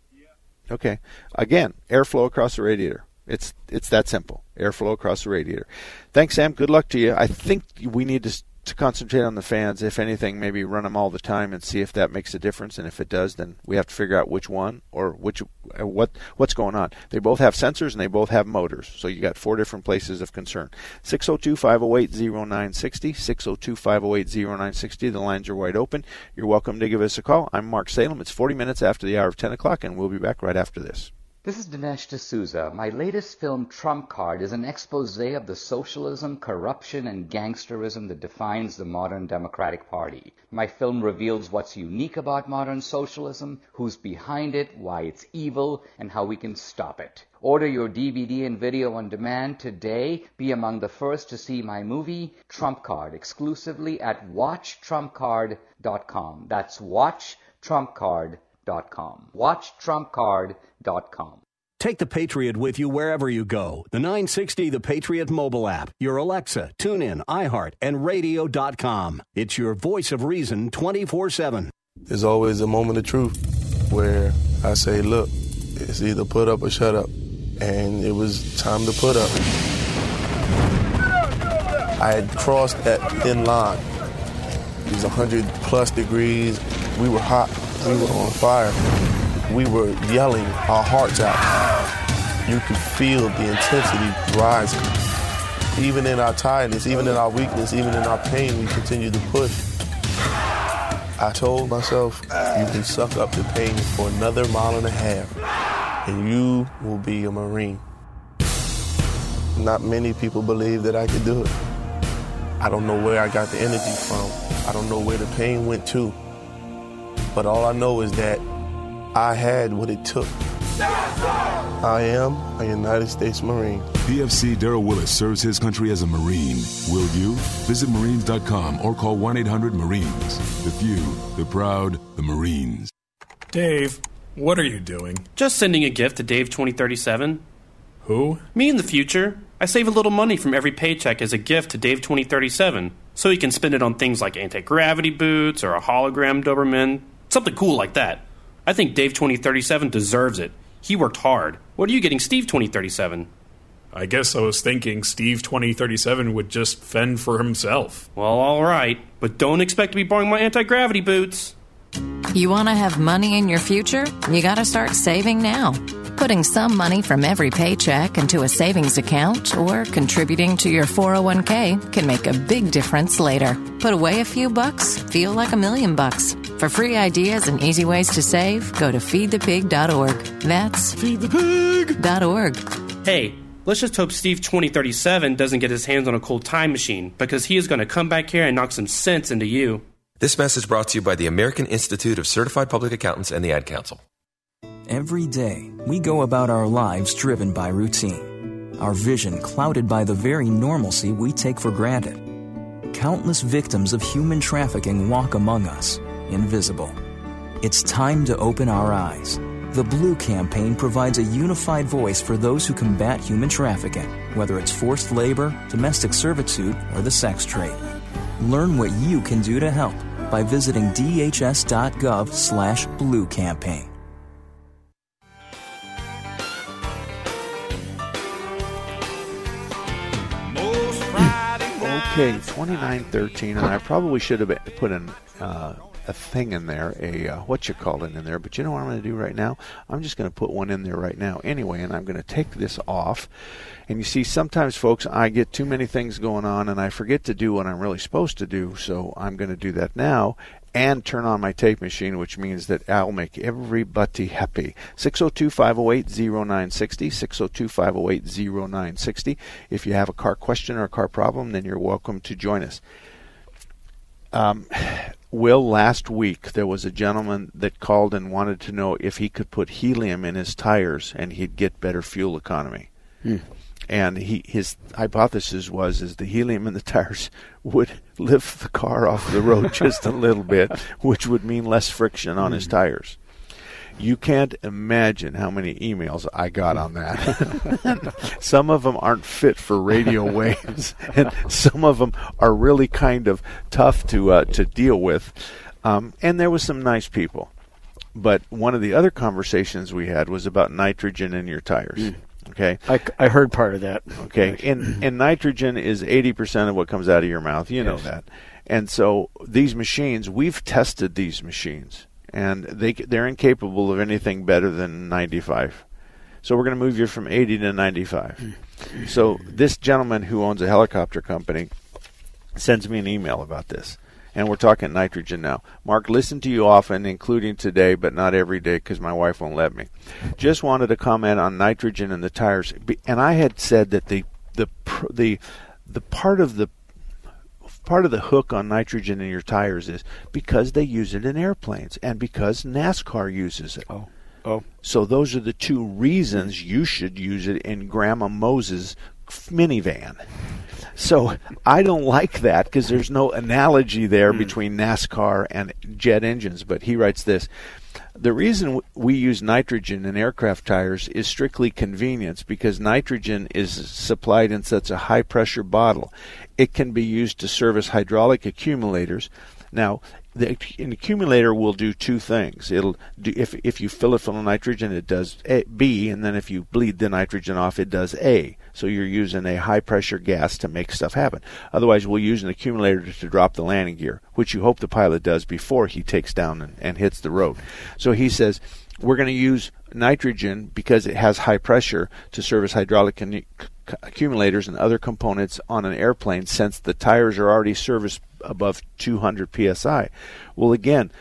S2: Okay. Again, airflow across the radiator. It's it's that simple. Airflow across the radiator. Thanks, Sam. Good luck to you. I think we need to to concentrate on the fans. If anything, maybe run them all the time and see if that makes a difference. And if it does, then we have to figure out which one or which uh, what what's going on. They both have sensors and they both have motors. So you got four different places of concern. 602-508-0960. 602-508-0960. The lines are wide open. You're welcome to give us a call. I'm Mark Salem. It's 40 minutes after the hour of 10 o'clock, and we'll be back right after this.
S24: This is Dinesh D'Souza. My latest film, Trump Card, is an expose of the socialism, corruption, and gangsterism that defines the modern Democratic Party. My film reveals what's unique about modern socialism, who's behind it, why it's evil, and how we can stop it. Order your DVD and video on demand today. Be among the first to see my movie, Trump Card, exclusively at watchtrumpcard.com. That's watchtrumpcard.com. Watchtrumpcard.com.
S25: Take the Patriot with you wherever you go. The 960 The Patriot mobile app, your Alexa, TuneIn, iHeart, and radio.com. It's your voice of reason 24 7.
S26: There's always a moment of truth where I say, look, it's either put up or shut up. And it was time to put up. I had crossed that thin line. It was 100 plus degrees. We were hot. We were on fire. We were yelling our hearts out. You could feel the intensity rising. Even in our tiredness, even in our weakness, even in our pain, we continued to push. I told myself, you can suck up the pain for another mile and a half, and you will be a Marine. Not many people believe that I could do it. I don't know where I got the energy from. I don't know where the pain went to. But all I know is that I had what it took. I am a United States Marine.
S27: PFC Daryl Willis serves his country as a Marine. Will you? Visit Marines.com or call 1 800 Marines. The few, the proud, the Marines.
S28: Dave, what are you doing?
S19: Just sending a gift to Dave 2037.
S28: Who?
S19: Me in the future. I save a little money from every paycheck as a gift to Dave 2037, so he can spend it on things like anti gravity boots or a hologram Doberman, something cool like that. I think Dave 2037 deserves it. He worked hard. What are you getting Steve 2037?
S28: I guess I was thinking Steve 2037 would just fend for himself.
S19: Well, alright, but don't expect to be borrowing my anti gravity boots.
S22: You want to have money in your future? You got to start saving now. Putting some money from every paycheck into a savings account or contributing to your 401k can make a big difference later. Put away a few bucks, feel like a million bucks. For free ideas and easy ways to save, go to feedthepig.org. That's feedthepig.org.
S19: Hey, Let's just hope Steve 2037 doesn't get his hands on a cool time machine because he is going to come back here and knock some sense into you.
S29: This message brought to you by the American Institute of Certified Public Accountants and the Ad Council.
S30: Every day, we go about our lives driven by routine, our vision clouded by the very normalcy we take for granted. Countless victims of human trafficking walk among us, invisible. It's time to open our eyes. The Blue Campaign provides a unified voice for those who combat human trafficking, whether it's forced labor, domestic servitude, or the sex trade. Learn what you can do to help by visiting dhs.gov
S2: Okay, 2913, and I probably should have put in uh, a thing in there, a uh, what you call it in there. But you know what I'm going to do right now? I'm just going to put one in there right now anyway, and I'm going to take this off. And you see, sometimes, folks, I get too many things going on, and I forget to do what I'm really supposed to do. So I'm going to do that now and turn on my tape machine, which means that I'll make everybody happy. 602 508 0960. 602 508 0960. If you have a car question or a car problem, then you're welcome to join us. Um, Will, last week there was a gentleman that called and wanted to know if he could put helium in his tires and he'd get better fuel economy.
S3: Hmm.
S2: And he his hypothesis was is the helium in the tires would lift the car off the road just a little bit, which would mean less friction on his tires. You can't imagine how many emails I got on that. some of them aren't fit for radio waves, and some of them are really kind of tough to uh, to deal with. Um, and there was some nice people, but one of the other conversations we had was about nitrogen in your tires. Okay,
S3: I, I heard part of that.
S2: Okay, and and nitrogen is eighty percent of what comes out of your mouth. You know that, and so these machines, we've tested these machines, and they they're incapable of anything better than ninety five. So we're going to move you from eighty to ninety five. So this gentleman who owns a helicopter company sends me an email about this. And we're talking nitrogen now. Mark, listen to you often, including today, but not every day because my wife won't let me. Just wanted to comment on nitrogen in the tires, and I had said that the the the the part of the part of the hook on nitrogen in your tires is because they use it in airplanes and because NASCAR uses it.
S3: Oh. Oh.
S2: So those are the two reasons you should use it in Grandma Moses' minivan. So I don't like that because there's no analogy there hmm. between NASCAR and jet engines. But he writes this. The reason we use nitrogen in aircraft tires is strictly convenience because nitrogen is supplied in such a high pressure bottle. It can be used to service hydraulic accumulators. Now, the, an accumulator will do two things. It'll do, if if you fill it full of nitrogen, it does a, B, and then if you bleed the nitrogen off, it does A. So you're using a high pressure gas to make stuff happen. Otherwise, we'll use an accumulator to, drop the landing gear, which you hope the pilot does before he takes down and, and hits the road. So he says we're going to use nitrogen because it has high pressure to service hydraulic con- accumulators and other components on an airplane since the tires are already serviced above 200 psi. Well, again,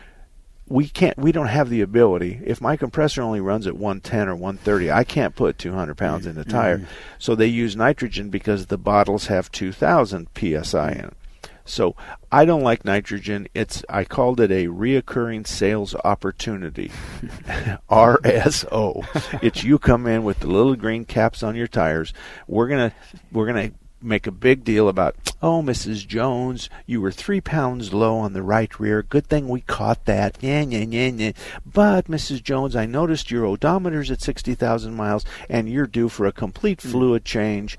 S2: we can't we don't have the ability. If my compressor only runs at 110 or 130 i can't put 200 pounds in the tire.
S3: Mhm.
S2: so they use nitrogen because the bottles have 2000 psi in it so i don't like nitrogen. It's i called it a reoccurring sales opportunity. Rso it's you come in with the little green caps on your tires. We're going to we're going to make a big deal about, oh, Mrs. Jones, you were three pounds low on the right rear. Good thing we caught that. Yeah, yeah, yeah, yeah. But, Mrs. Jones, I noticed your odometer's at 60,000 miles and you're due for a complete hmm. fluid change.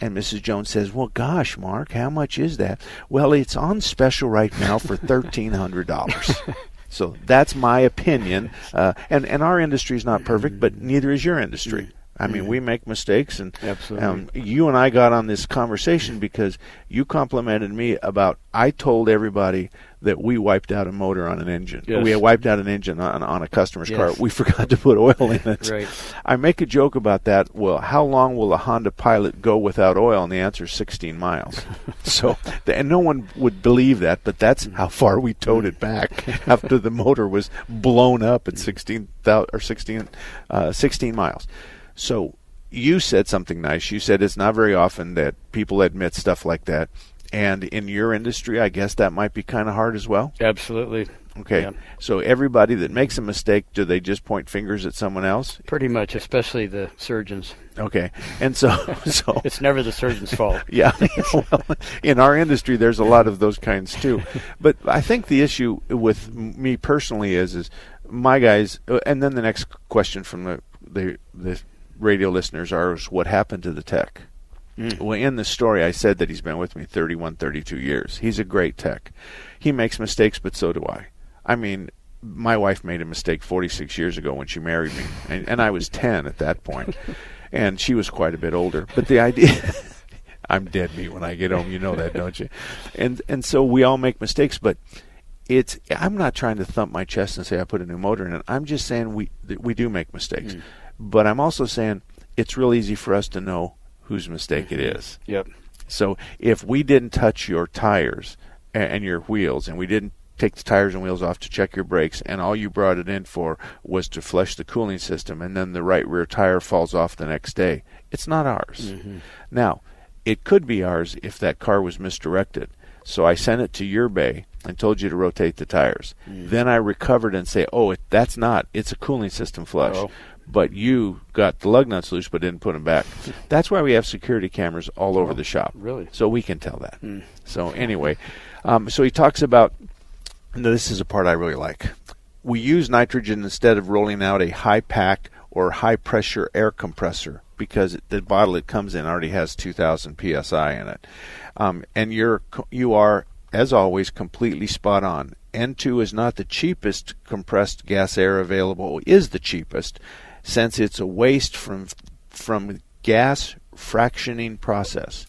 S2: And Mrs. Jones says, Well, gosh, Mark, how much is that? Well, it's on special right now for $1,300. So that's my opinion. Uh, and, and our industry is not perfect, but hmm. neither is your industry. Hmm. I mean, we make mistakes, and
S3: Absolutely.
S2: um, you and I got on this conversation because you complimented me about I told everybody that we wiped out a motor on an engine.
S3: Yes.
S2: We had wiped out an engine on, on a customer's car. We forgot to put oil in it.
S3: Right.
S2: I make a joke about that. Well, how long will a Honda Pilot go without oil? And the answer is 16 miles. so, and no one would believe that, but that's how far we towed it back after the motor was blown up at 16 thou- or 16, uh, 16 miles. So you said something nice. You said it's not very often that people admit stuff like that. And in your industry, I guess that might be kind of hard as well.
S3: Absolutely.
S2: Okay.
S3: Yeah.
S2: So everybody that makes a mistake, do they just point fingers at someone else?
S3: Pretty much, especially the surgeons.
S2: Okay. And so so
S3: it's never the surgeon's fault.
S2: yeah. well, in our industry there's a lot of those kinds too. But I think the issue with me personally is is my guys uh, and then the next question from the the, the radio listeners are is what happened to the tech?
S3: Mm.
S2: Well, in the story, I said that he's been with me 31, 32 years. He's a great tech. He makes mistakes, but so do I. I mean, my wife made a mistake 46 years ago when she married me, and, and I was 10 at that point, and she was quite a bit older. But the idea. I'm dead meat when I get home. You know that, don't you? And and so we all make mistakes, but it's. I'm not trying to thump my chest and say I put a new motor in it. I'm just saying we we do make mistakes,
S3: Mm.
S2: But I'm also saying it's real easy for us to know whose mistake it is.
S3: Yep.
S2: So if we didn't touch your tires and, your wheels, and we didn't take the tires and wheels off to check your brakes, and all you brought it in for was to flush the cooling system, and then the right rear tire falls off the next day, it's not ours.
S3: Mhm.
S2: Now, it could be ours if that car was misdirected. So I sent it to your bay and told you to rotate the tires.
S3: Mm.
S2: Then I recovered and say, "Oh, it, that's not. It's a cooling system flush."
S3: Oh.
S2: But you got the lug nuts loose, but didn't put them back. That's why we have security cameras all over the shop.
S3: Really?
S2: So we can tell that.
S3: Mm.
S2: So anyway, um, so he talks about. This is a part I really like. We use nitrogen instead of rolling out a high pack or high pressure air compressor because the bottle it comes in already has 2,000 psi in it. Um, and you're you are as always completely spot on. N2 is not the cheapest compressed gas air available. Is the cheapest since it's a waste from from gas fractioning process.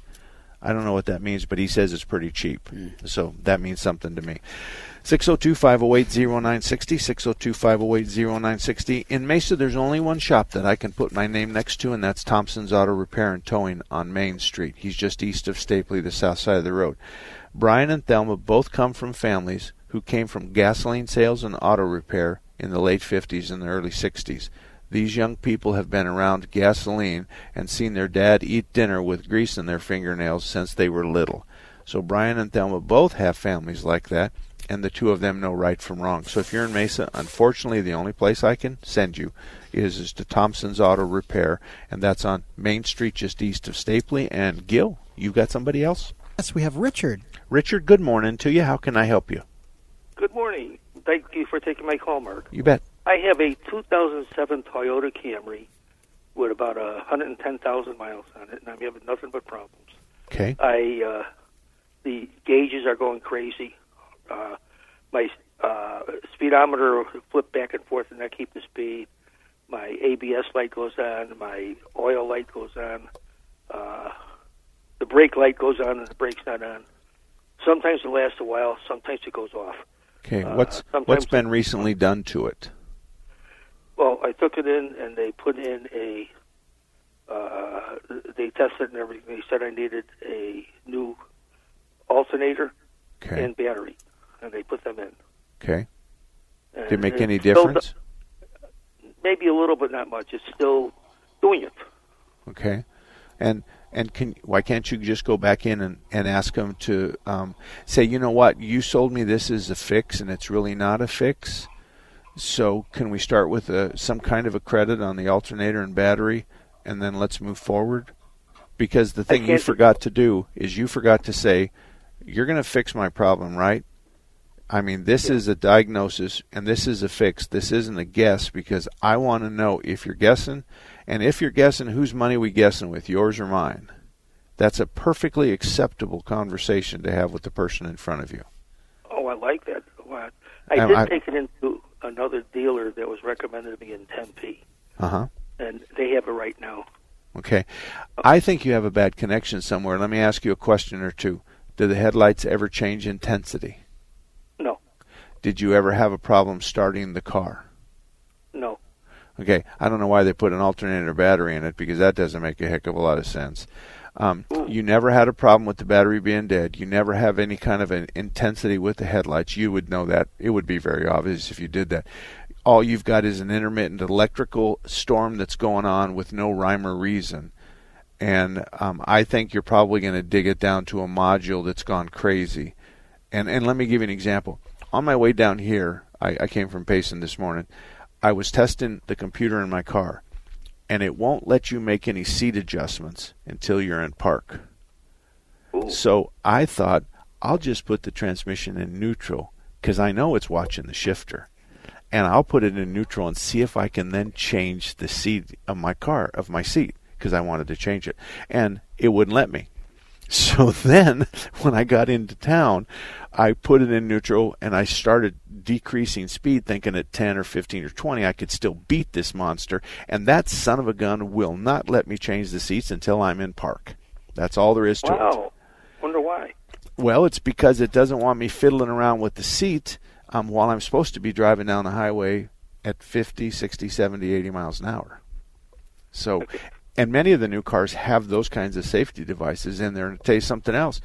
S2: I don't know what that means, but he says it's pretty cheap. Hmm. So that means something to me. 602 508 0960. 602 508 0960. In Mesa, there's only one shop that I can put my name next to, and that's Thompson's Auto Repair and Towing on Main Street. He's just east of Stapley, the south side of the road. Brian and Thelma both come from families who came from gasoline sales and auto repair in the late 50s and the early 60s. These young people have been around gasoline and seen their dad eat dinner with grease in their fingernails since they were little. So Brian and Thelma both have families like that, and the two of them know right from wrong. So if you're in Mesa, unfortunately, the only place I can send you is, is to Thompson's Auto Repair, and that's on Main Street just east of Stapley. And Gil, you've got somebody else?
S31: Yes, we have Richard.
S2: Richard, good morning to you. How can I help you?
S32: Good morning. Thank you for taking my call, Mark.
S2: You bet.
S32: I have a 2007 Toyota Camry with about uh, 110,000 miles on it, and I'm having nothing but problems.
S2: Okay.
S32: I uh, the gauges are going crazy. Uh, my uh, speedometer flip back and forth, and I keep the speed. My ABS light goes on. My oil light goes on. Uh, the brake light goes on, and the brake's not on. Sometimes it lasts a while. Sometimes it goes off.
S2: Okay.
S32: Uh,
S2: what's
S32: sometimes-
S2: what's been recently done to it?
S32: Well, I took it in and they put in a. Uh, they tested and everything. They said I needed a new alternator
S2: Okay.
S32: and battery, and they put them in.
S2: Okay.
S32: And
S2: Did it make any difference?
S32: maybe a little, but not much. It's still doing it.
S2: Okay. And and can why can't you just go back in and, and ask them to um, say, you know what, you sold me this as a fix and it's really not a fix. So can we start with a, some kind of a credit on the alternator and battery, and then let's move forward? Because the thing you forgot to do is you forgot to say, you're going to fix my problem, right? I mean, this is a diagnosis and this is a fix. This isn't a guess because I want to know if you're guessing, and if you're guessing, whose money we guessing with, yours or mine. That's a perfectly acceptable conversation to have with the person in front of you.
S32: Oh, I like that a lot. I did
S2: I-
S32: take it into another dealer that was recommended to me in Tempe,
S2: Uh huh.
S32: and they have it right now.
S2: Okay. I think you have a bad connection somewhere. Let me ask you a question or two. Do the headlights ever change intensity?
S32: No,
S2: Did you ever have a problem starting the car?
S32: no.
S2: Okay, I don't know why they put an alternator battery in it because that doesn't make a heck of a lot of sense. Um, you never had a problem with the battery being dead. You never have any kind of an intensity with the headlights. You would know that. It would be very obvious if you did that. all you've got is an intermittent electrical storm that's going on with no rhyme or reason. And um, I think you're probably going to dig it down to a module that's gone crazy. And and let me give you an example. On my way down here, I, I came from Payson this morning. I was testing the computer in my car, and it won't let you make any seat adjustments until you're in park. So I thought I'll just put the transmission in neutral because I know it's watching the shifter. And I'll put it in neutral and see if I can then change the seat of my car, of my seat, because I wanted to change it. And it wouldn't let me. So then, when I got into town, I put it in neutral and I started decreasing speed, thinking at 10 or 15 or 20 I could still beat this monster. And that son of a gun will not let me change the seats until I'm in park. That's all there is to it.
S32: Wow. Wonder why.
S2: Well, it's because it doesn't want me fiddling around with the seat um, while I'm supposed to be driving down the highway at 50, 60, 70, 80 miles an hour. So, and many of the new cars have those kinds of safety devices in there. And to tell you something else,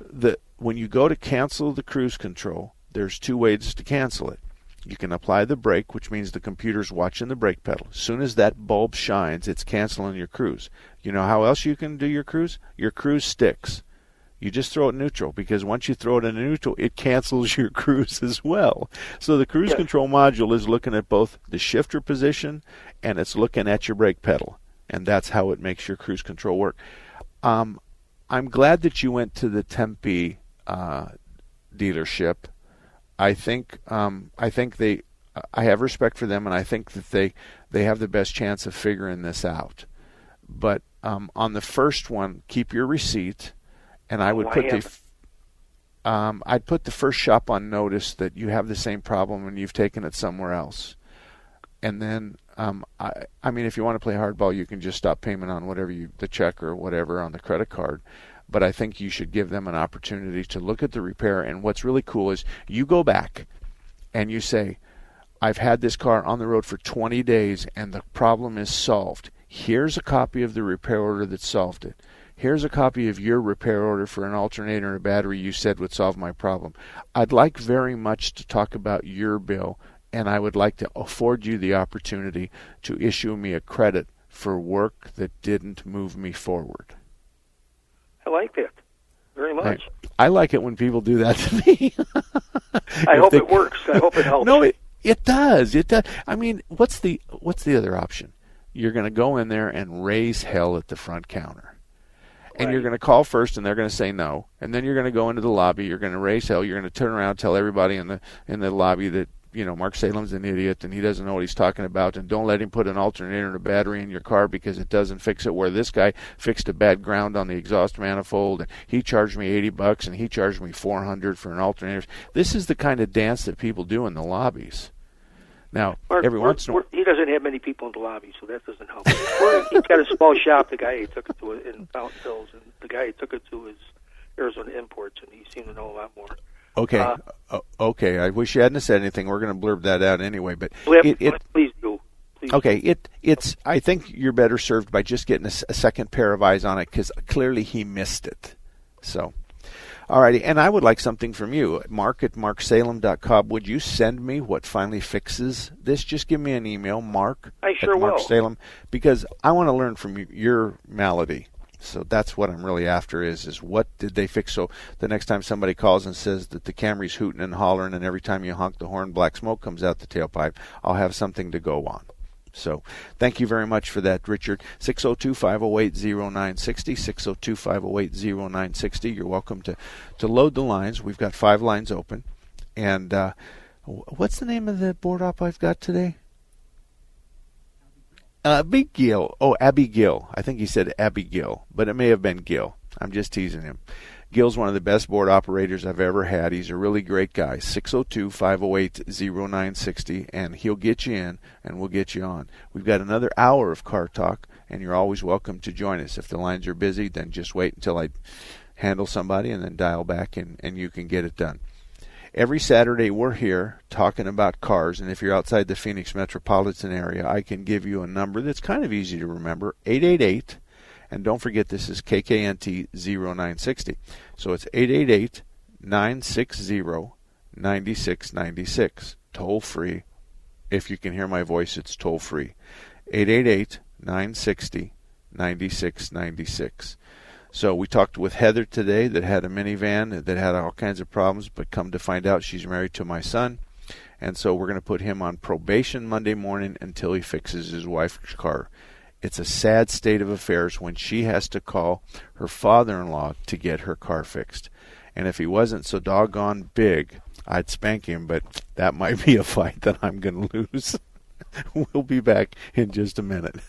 S2: the when you go to cancel the cruise control, there's two ways to cancel it. You can apply the brake, which means the computer's watching the brake pedal. As soon as that bulb shines, it's canceling your cruise. You know how else you can do your cruise? Your cruise sticks. You just throw it neutral because once you throw it in neutral, it cancels your cruise as well. So the cruise control module is looking at both the shifter position and it's looking at your brake pedal, and that's how it makes your cruise control work. Um, I'm glad that you went to the Tempe uh, dealership. I think um, I think they I have respect for them, and I think that they they have the best chance of figuring this out. But um, on the first one, keep your receipt, and I would
S32: Why
S2: put the um, I'd put the first shop on notice that you have the same problem and you've taken it somewhere else. And then, um, I, I mean, if you want to play hardball, you can just stop payment on whatever you, the check or whatever on the credit card. But I think you should give them an opportunity to look at the repair. And what's really cool is you go back and you say, I've had this car on the road for 20 days and the problem is solved. Here's a copy of the repair order that solved it. Here's a copy of your repair order for an alternator and a battery you said would solve my problem. I'd like very much to talk about your bill, and I would like to afford you the opportunity to issue me a credit for work that didn't move me forward.
S32: I like that very much.
S2: I, I like it when people do that to me.
S32: I hope
S2: they-
S32: it works. I hope it helps.
S2: No, it it does. It does. I mean, what's the what's the other option? You're going to go in there and raise hell at the front counter. And you're going to call first, and they're going to say no. And then you're going to go into the lobby. You're going to raise hell. You're going to turn around, and tell everybody in the in the lobby that you know Mark Salem's an idiot and he doesn't know what he's talking about. And don't let him put an alternator and a battery in your car because it doesn't fix it. Where this guy fixed a bad ground on the exhaust manifold, and he charged me eighty bucks, and he charged me four hundred for an alternator. This is the kind of dance that people do in the lobbies. Now,
S32: Mark,
S2: every once in a while.
S32: he doesn't have many people in the lobby, so that doesn't help. He's got a small shop. The guy he took it to in Fountain Hills, and the guy he took it to is Arizona Imports, and he seemed to know a lot more.
S2: Okay,
S32: Uh,
S2: okay. I wish you hadn't said anything. We're going to blurb that out anyway. But it, it
S32: please do. Please
S2: okay. It it's. I think you're better served by just getting a second pair of eyes on it because clearly he missed it. So, alrighty. And I would like something from you, Mark at marksalem.com. Would you send me what finally fixes this? Just give me an email, Mark
S32: I sure
S2: at Mark
S32: will.
S2: Salem, because I want to learn from your malady. So that's what I'm really after is is what did they fix? So the next time somebody calls and says that the Camry's hooting and hollering, and every time you honk the horn, black smoke comes out the tailpipe, I'll have something to go on. So thank you very much for that, Richard. 602-508-0960, 602-508-0960. You're welcome to, to load the lines. We've got five lines open. And uh, what's the name of the board op I've got today? Abigail. Oh, Abigail. I think he said Abigail, but it may have been Gil. I'm just teasing him. Gil's one of the best board operators I've ever had. He's a really great guy. 602 508 0960, and he'll get you in and we'll get you on. We've got another hour of car talk, and you're always welcome to join us. If the lines are busy, then just wait until I handle somebody and then dial back and, and you can get it done. Every Saturday we're here talking about cars, and if you're outside the Phoenix metropolitan area, I can give you a number that's kind of easy to remember 888, and don't forget this is KKNT 0960. So it's 888 960 9696, toll free If you can hear my voice, it's toll free. 888 960 9696. So we talked with Heather today that had a minivan that had all kinds of problems, but come to find out she's married to my son. And so we're going to put him on probation Monday morning until he fixes his wife's car. It's a sad state of affairs when she has to call her father in law to get her car fixed. And if he wasn't so doggone big, I'd spank him, but that might be a fight that I'm going to lose. we'll be back in just a minute.